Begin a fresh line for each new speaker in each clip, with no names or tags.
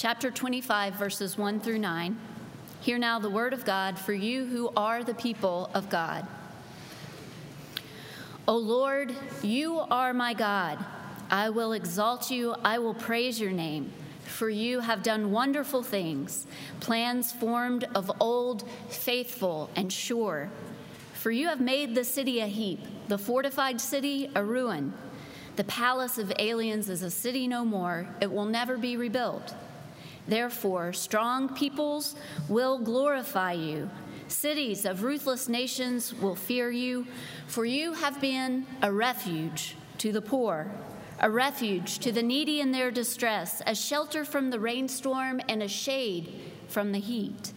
chapter 25, verses 1 through 9. Hear now the word of God for you who are the people of God. O Lord, you are my God. I will exalt you, I will praise your name. For you have done wonderful things, plans formed of old, faithful and sure. For you have made the city a heap, the fortified city a ruin. The palace of aliens is a city no more, it will never be rebuilt. Therefore, strong peoples will glorify you. Cities of ruthless nations will fear you, for you have been a refuge to the poor, a refuge to the needy in their distress, a shelter from the rainstorm and a shade from the heat.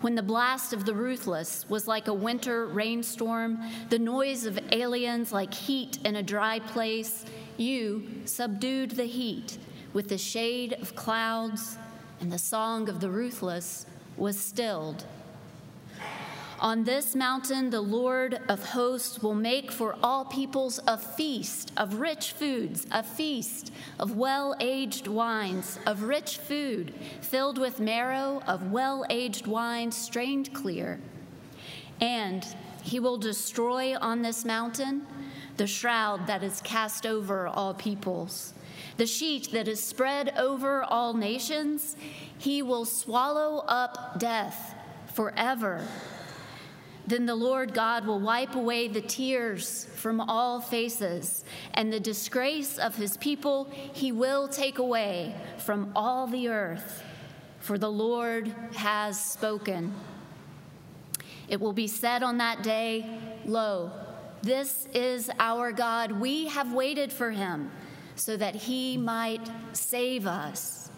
When the blast of the ruthless was like a winter rainstorm, the noise of aliens like heat in a dry place, you subdued the heat with the shade of clouds and the song of the ruthless was stilled. On this mountain, the Lord of hosts will make for all peoples a feast of rich foods, a feast of well aged wines, of rich food filled with marrow, of well aged wine strained clear. And he will destroy on this mountain the shroud that is cast over all peoples the sheet that is spread over all nations, he will swallow up death forever. Then the Lord God will wipe away the tears from all faces, and the disgrace of his people he will take away from all the earth, for the Lord has spoken. It will be said on that day, Lo, this is our God. We have waited for him so that he might save us.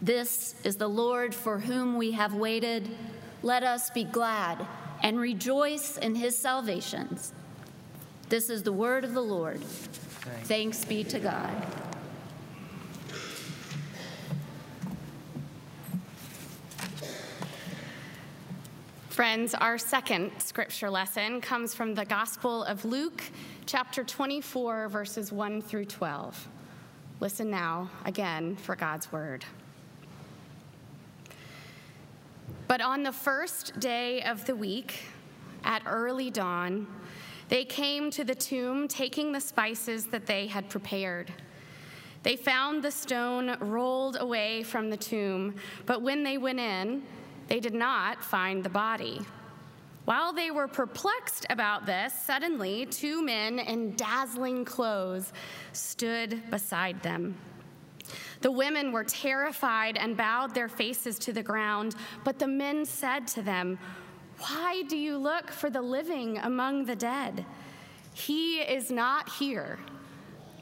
This is the Lord for whom we have waited. Let us be glad and rejoice in his salvations. This is the word of the Lord. Thanks, Thanks be to God.
Friends, our second scripture lesson comes from the Gospel of Luke, chapter 24, verses 1 through 12. Listen now, again, for God's word. But on the first day of the week, at early dawn, they came to the tomb taking the spices that they had prepared. They found the stone rolled away from the tomb, but when they went in, they did not find the body. While they were perplexed about this, suddenly two men in dazzling clothes stood beside them. The women were terrified and bowed their faces to the ground, but the men said to them, Why do you look for the living among the dead? He is not here,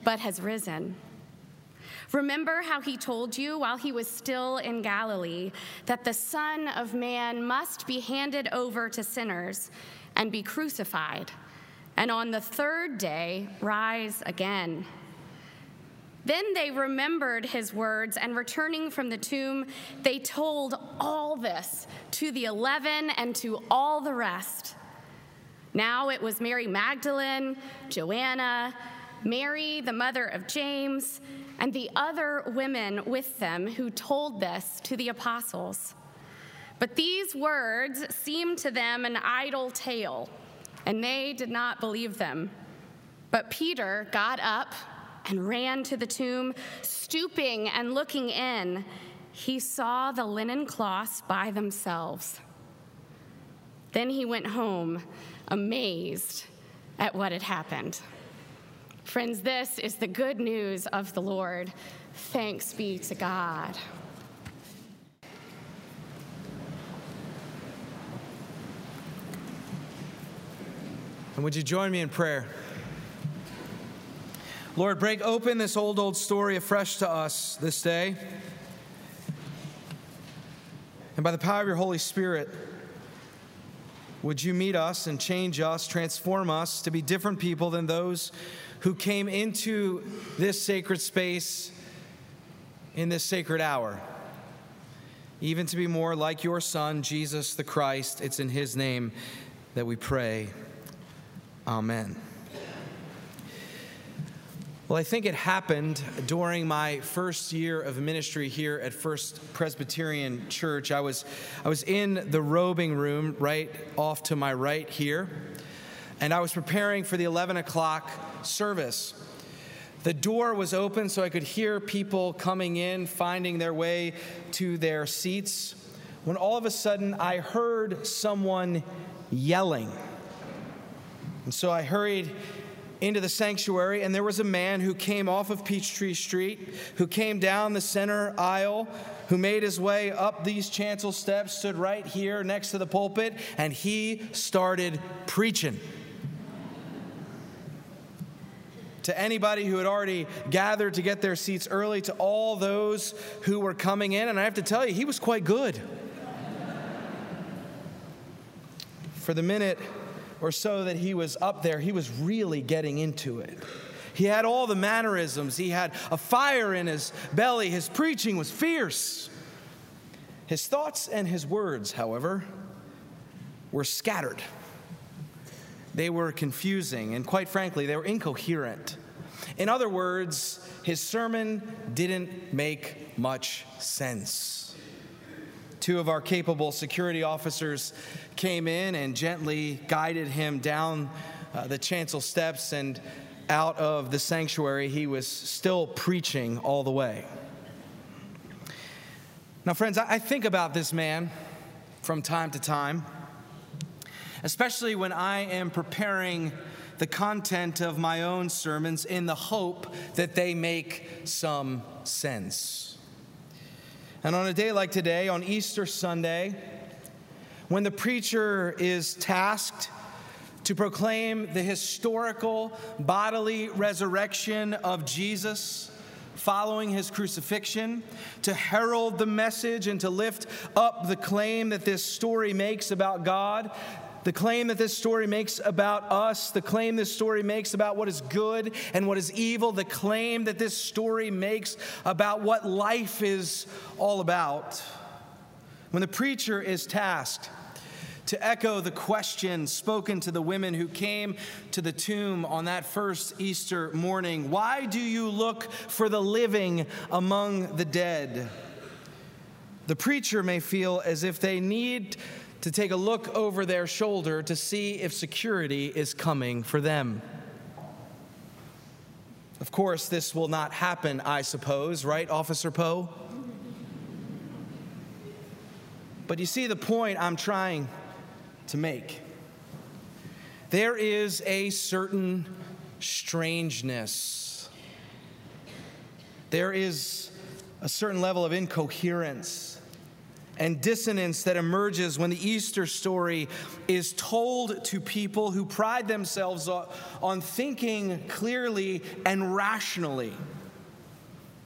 but has risen. Remember how he told you while he was still in Galilee that the Son of Man must be handed over to sinners and be crucified, and on the third day rise again. Then they remembered his words, and returning from the tomb, they told all this to the eleven and to all the rest. Now it was Mary Magdalene, Joanna, Mary, the mother of James, and the other women with them who told this to the apostles. But these words seemed to them an idle tale, and they did not believe them. But Peter got up and ran to the tomb, stooping and looking in. He saw the linen cloths by themselves. Then he went home, amazed at what had happened. Friends, this is the good news of the Lord. Thanks be to God.
And would you join me in prayer? Lord, break open this old, old story afresh to us this day. And by the power of your Holy Spirit, would you meet us and change us, transform us to be different people than those who came into this sacred space in this sacred hour? Even to be more like your Son, Jesus the Christ. It's in His name that we pray. Amen. Well, I think it happened during my first year of ministry here at First Presbyterian Church. I was, I was in the robing room right off to my right here, and I was preparing for the 11 o'clock service. The door was open so I could hear people coming in, finding their way to their seats, when all of a sudden I heard someone yelling. And so I hurried into the sanctuary, and there was a man who came off of Peachtree Street, who came down the center aisle, who made his way up these chancel steps, stood right here next to the pulpit, and he started preaching. To anybody who had already gathered to get their seats early, to all those who were coming in, and I have to tell you, he was quite good. For the minute or so that he was up there, he was really getting into it. He had all the mannerisms, he had a fire in his belly, his preaching was fierce. His thoughts and his words, however, were scattered. They were confusing, and quite frankly, they were incoherent. In other words, his sermon didn't make much sense. Two of our capable security officers came in and gently guided him down uh, the chancel steps and out of the sanctuary. He was still preaching all the way. Now, friends, I think about this man from time to time, especially when I am preparing the content of my own sermons in the hope that they make some sense. And on a day like today, on Easter Sunday, when the preacher is tasked to proclaim the historical bodily resurrection of Jesus following his crucifixion, to herald the message and to lift up the claim that this story makes about God, the claim that this story makes about us, the claim this story makes about what is good and what is evil, the claim that this story makes about what life is all about. When the preacher is tasked to echo the question spoken to the women who came to the tomb on that first Easter morning Why do you look for the living among the dead? The preacher may feel as if they need to take a look over their shoulder to see if security is coming for them. Of course, this will not happen, I suppose, right, Officer Poe? But you see the point I'm trying to make. There is a certain strangeness, there is a certain level of incoherence and dissonance that emerges when the Easter story is told to people who pride themselves on thinking clearly and rationally.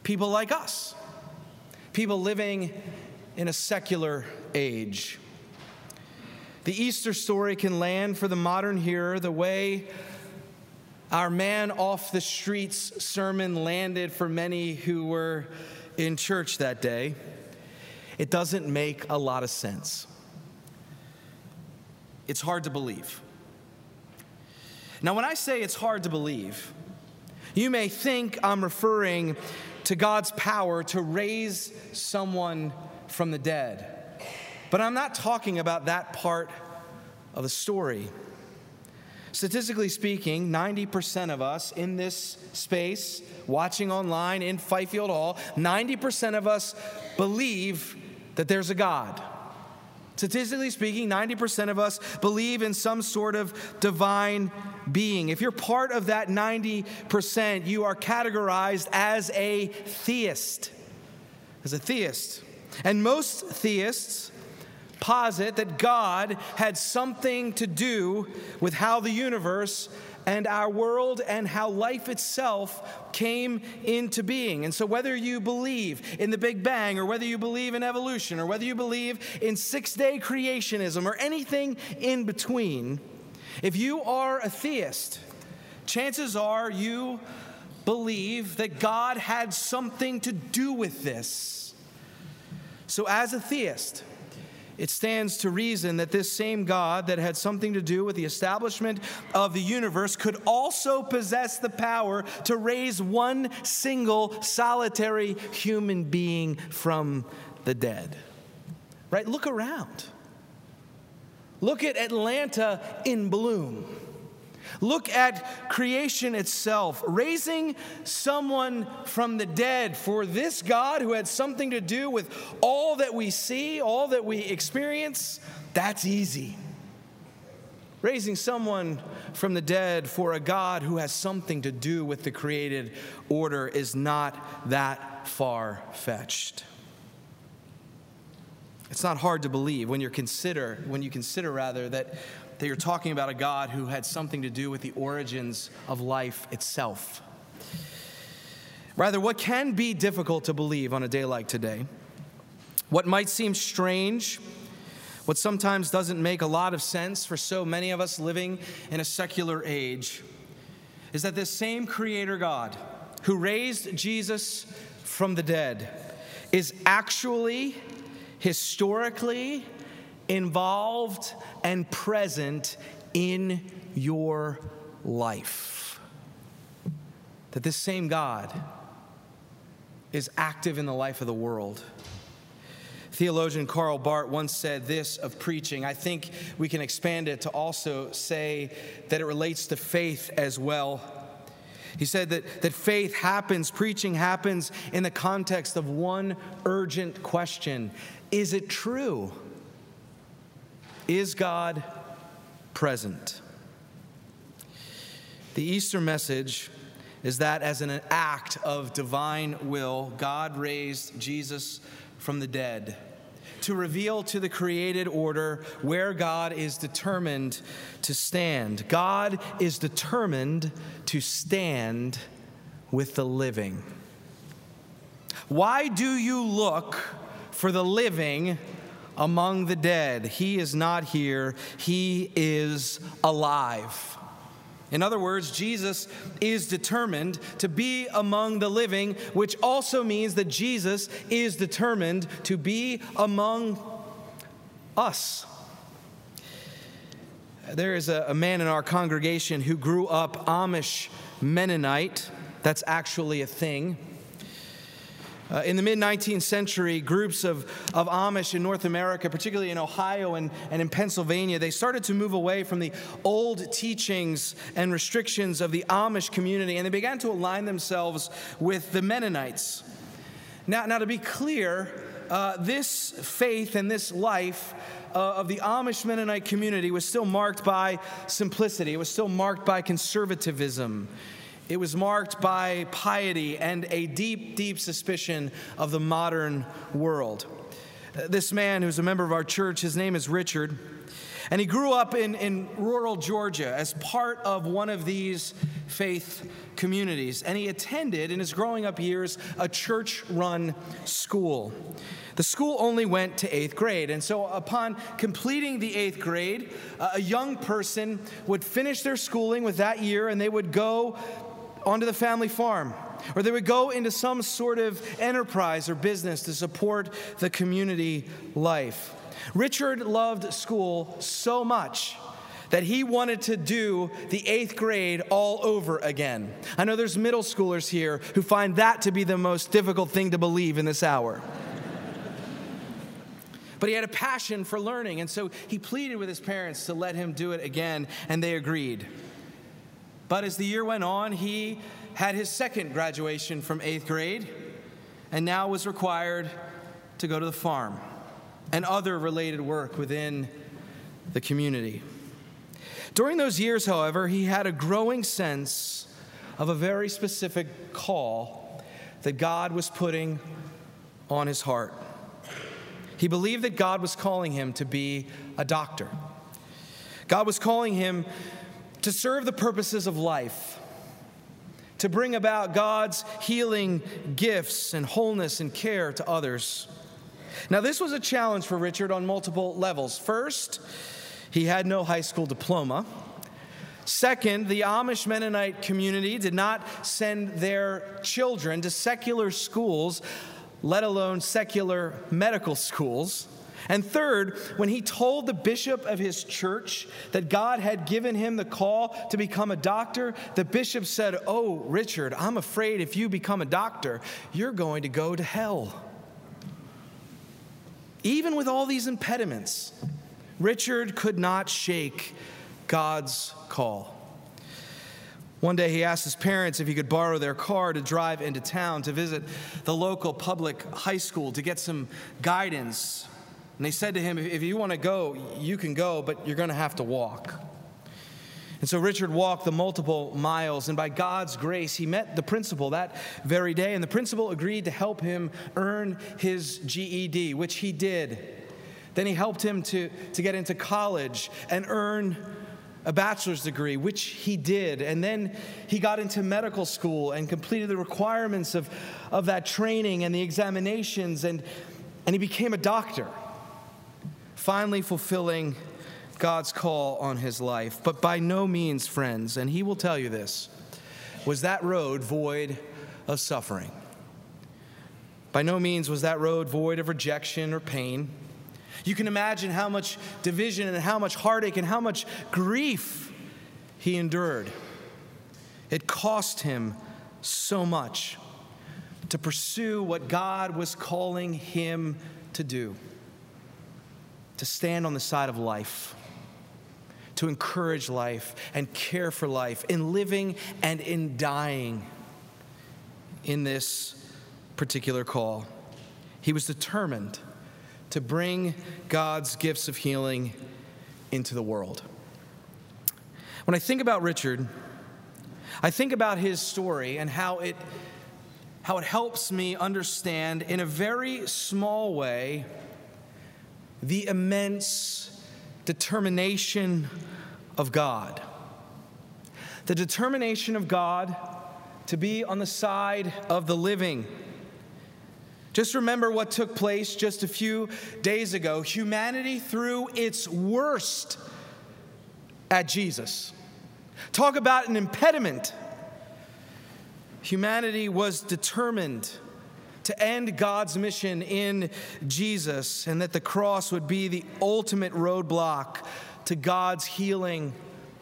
People like us, people living in a secular age. The Easter story can land for the modern hearer the way our man off the streets sermon landed for many who were in church that day. It doesn't make a lot of sense. It's hard to believe. Now, when I say it's hard to believe, you may think I'm referring to God's power to raise someone from the dead. But I'm not talking about that part of the story. Statistically speaking, 90% of us in this space, watching online in Fifield Hall, 90% of us believe that there's a God. Statistically speaking, 90% of us believe in some sort of divine being. If you're part of that 90%, you are categorized as a theist. As a theist. And most theists posit that God had something to do with how the universe and our world and how life itself came into being. And so, whether you believe in the Big Bang, or whether you believe in evolution, or whether you believe in six day creationism, or anything in between, if you are a theist, chances are you believe that God had something to do with this. So, as a theist, it stands to reason that this same God that had something to do with the establishment of the universe could also possess the power to raise one single solitary human being from the dead. Right? Look around. Look at Atlanta in bloom. Look at creation itself, raising someone from the dead for this God who had something to do with all that we see, all that we experience. That's easy. Raising someone from the dead for a God who has something to do with the created order is not that far fetched. It's not hard to believe when you consider when you consider rather that that you're talking about a God who had something to do with the origins of life itself. Rather, what can be difficult to believe on a day like today, what might seem strange, what sometimes doesn't make a lot of sense for so many of us living in a secular age, is that this same Creator God who raised Jesus from the dead is actually historically involved and present in your life. That this same God is active in the life of the world. Theologian Karl Barth once said this of preaching. I think we can expand it to also say that it relates to faith as well. He said that, that faith happens, preaching happens in the context of one urgent question Is it true? Is God present? The Easter message is that as an act of divine will, God raised Jesus from the dead to reveal to the created order where God is determined to stand. God is determined to stand with the living. Why do you look for the living among the dead. He is not here, he is alive. In other words, Jesus is determined to be among the living, which also means that Jesus is determined to be among us. There is a, a man in our congregation who grew up Amish Mennonite. That's actually a thing. Uh, in the mid 19th century, groups of, of Amish in North America, particularly in Ohio and, and in Pennsylvania, they started to move away from the old teachings and restrictions of the Amish community and they began to align themselves with the Mennonites. Now, now to be clear, uh, this faith and this life uh, of the Amish Mennonite community was still marked by simplicity, it was still marked by conservatism. It was marked by piety and a deep, deep suspicion of the modern world. Uh, this man, who's a member of our church, his name is Richard, and he grew up in, in rural Georgia as part of one of these faith communities. And he attended, in his growing up years, a church run school. The school only went to eighth grade. And so, upon completing the eighth grade, a young person would finish their schooling with that year and they would go onto the family farm, or they would go into some sort of enterprise or business to support the community life. Richard loved school so much that he wanted to do the eighth grade all over again. I know there's middle schoolers here who find that to be the most difficult thing to believe in this hour. but he had a passion for learning, and so he pleaded with his parents to let him do it again, and they agreed. But as the year went on, he had his second graduation from eighth grade and now was required to go to the farm and other related work within the community. During those years, however, he had a growing sense of a very specific call that God was putting on his heart. He believed that God was calling him to be a doctor. God was calling him to serve the purposes of life, to bring about God's healing gifts and wholeness and care to others. Now, this was a challenge for Richard on multiple levels. First, he had no high school diploma. Second, the Amish Mennonite community did not send their children to secular schools, let alone secular medical schools. And third, when he told the bishop of his church that God had given him the call to become a doctor, the bishop said, Oh, Richard, I'm afraid if you become a doctor, you're going to go to hell. Even with all these impediments, Richard could not shake God's call. One day he asked his parents if he could borrow their car to drive into town to visit the local public high school to get some guidance. And they said to him, If you want to go, you can go, but you're going to have to walk. And so Richard walked the multiple miles, and by God's grace, he met the principal that very day. And the principal agreed to help him earn his GED, which he did. Then he helped him to, to get into college and earn a bachelor's degree, which he did. And then he got into medical school and completed the requirements of, of that training and the examinations, and, and he became a doctor, finally fulfilling God's call on his life. But by no means, friends, and he will tell you this, was that road void of suffering. By no means was that road void of rejection or pain. You can imagine how much division and how much heartache and how much grief he endured. It cost him so much to pursue what God was calling him to do to stand on the side of life, to encourage life and care for life in living and in dying in this particular call. He was determined to bring God's gifts of healing into the world. When I think about Richard, I think about his story and how it, how it helps me understand in a very small way the immense determination of God. The determination of God to be on the side of the living just remember what took place just a few days ago. Humanity threw its worst at Jesus. Talk about an impediment. Humanity was determined to end God's mission in Jesus and that the cross would be the ultimate roadblock to God's healing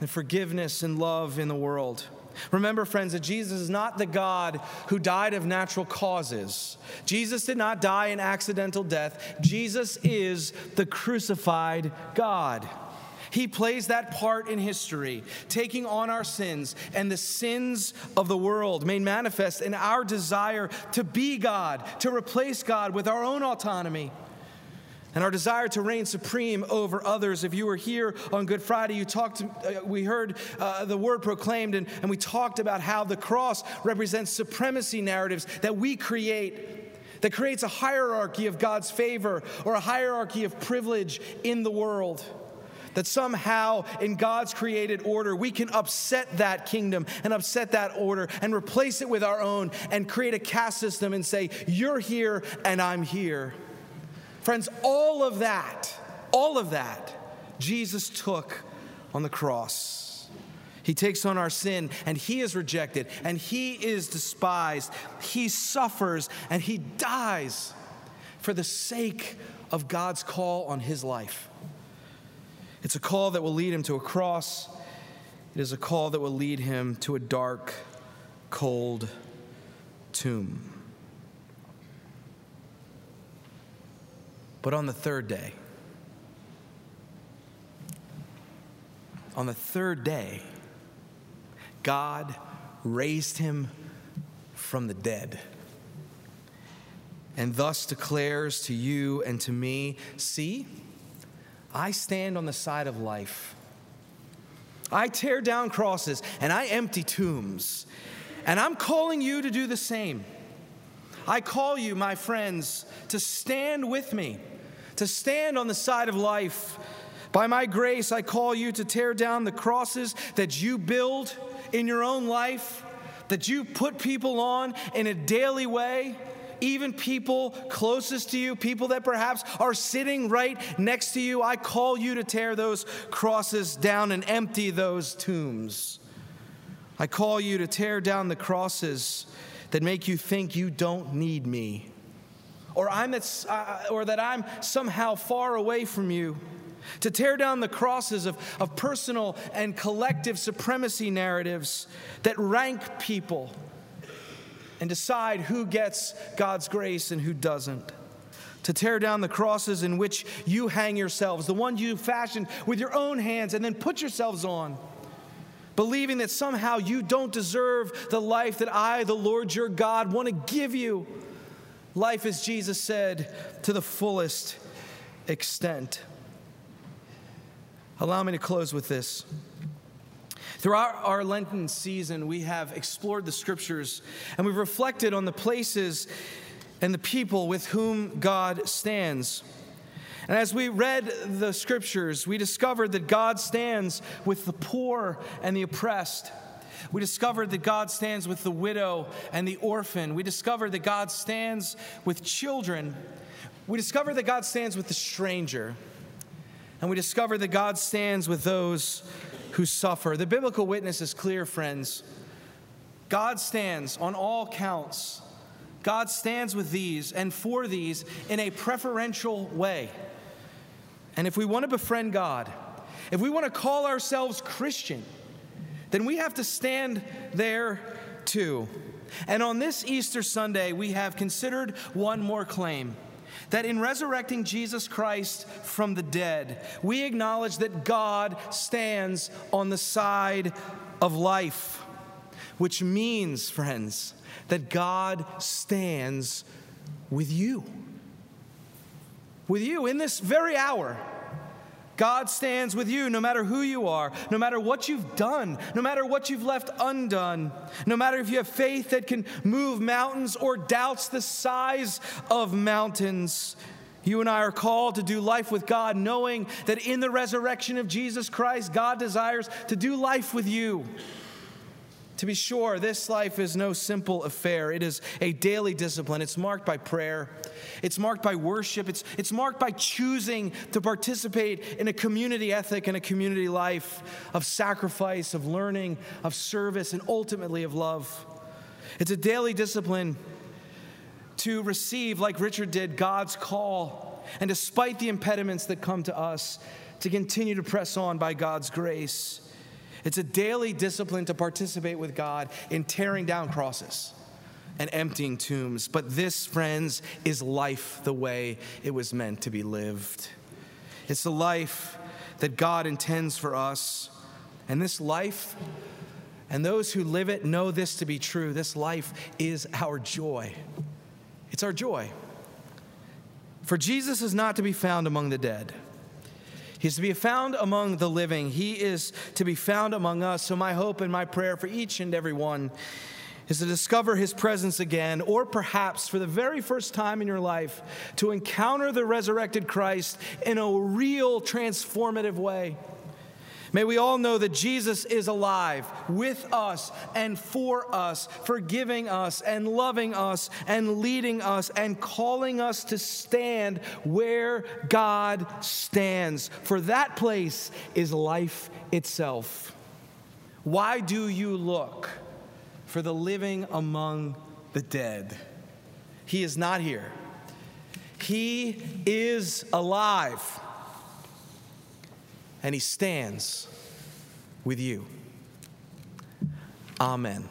and forgiveness and love in the world. Remember, friends, that Jesus is not the God who died of natural causes. Jesus did not die an accidental death. Jesus is the crucified God. He plays that part in history, taking on our sins and the sins of the world made manifest in our desire to be God, to replace God with our own autonomy and our desire to reign supreme over others. If you were here on Good Friday, you talked, uh, we heard uh, the word proclaimed, and, and we talked about how the cross represents supremacy narratives that we create that creates a hierarchy of God's favor or a hierarchy of privilege in the world. That somehow in God's created order, we can upset that kingdom and upset that order and replace it with our own and create a caste system and say, You're here and I'm here. Friends, all of that, all of that, Jesus took on the cross. He takes on our sin and he is rejected and he is despised. He suffers and he dies for the sake of God's call on his life. It's a call that will lead him to a cross. It is a call that will lead him to a dark, cold tomb. But on the third day, on the third day, God raised him from the dead and thus declares to you and to me See, I stand on the side of life. I tear down crosses and I empty tombs. And I'm calling you to do the same. I call you, my friends, to stand with me to stand on the side of life, By my grace, I call you to tear down the crosses that you build in your own life, that you put people on in a daily way, even people closest to you, people that perhaps are sitting right next to you. I call you to tear those crosses down and empty those tombs. I call you to tear down the crosses that make you think you don't need me, or, I'm uh, or that I'm somehow far away from you to tear down the crosses of, of personal and collective supremacy narratives that rank people and decide who gets God's grace and who doesn't. To tear down the crosses in which you hang yourselves, the ones you fashioned with your own hands and then put yourselves on, believing that somehow you don't deserve the life that I, the Lord your God, want to give you. Life, as Jesus said, to the fullest extent. Allow me to close with this. Throughout our Lenten season, we have explored the scriptures and we've reflected on the places and the people with whom God stands. And as we read the scriptures, we discovered that God stands with the poor and the oppressed. We discovered that God stands with the widow and the orphan. We discovered that God stands with children. We discovered that God stands with the stranger. And we discover that God stands with those who suffer. The biblical witness is clear, friends. God stands on all counts. God stands with these and for these in a preferential way. And if we want to befriend God, if we want to call ourselves Christian, then we have to stand there too. And on this Easter Sunday, we have considered one more claim that in resurrecting Jesus Christ from the dead, we acknowledge that God stands on the side of life, which means, friends, that God stands with you. With you in this very hour. God stands with you no matter who you are, no matter what you've done, no matter what you've left undone, no matter if you have faith that can move mountains or doubts the size of mountains. You and I are called to do life with God, knowing that in the resurrection of Jesus Christ, God desires to do life with you. To be sure, this life is no simple affair. It is a daily discipline. It's marked by prayer, it's marked by worship, it's, it's marked by choosing to participate in a community ethic and a community life of sacrifice, of learning, of service, and ultimately of love. It's a daily discipline to receive, like Richard did, God's call, and despite the impediments that come to us, to continue to press on by God's grace. It's a daily discipline to participate with God in tearing down crosses and emptying tombs. But this, friends, is life the way it was meant to be lived. It's the life that God intends for us. And this life, and those who live it know this to be true this life is our joy. It's our joy. For Jesus is not to be found among the dead. He's to be found among the living. He is to be found among us. So, my hope and my prayer for each and every one is to discover his presence again, or perhaps for the very first time in your life, to encounter the resurrected Christ in a real transformative way. May we all know that Jesus is alive with us and for us, forgiving us and loving us and leading us and calling us to stand where God stands. For that place is life itself. Why do you look for the living among the dead? He is not here. He is alive and he stands with you. Amen.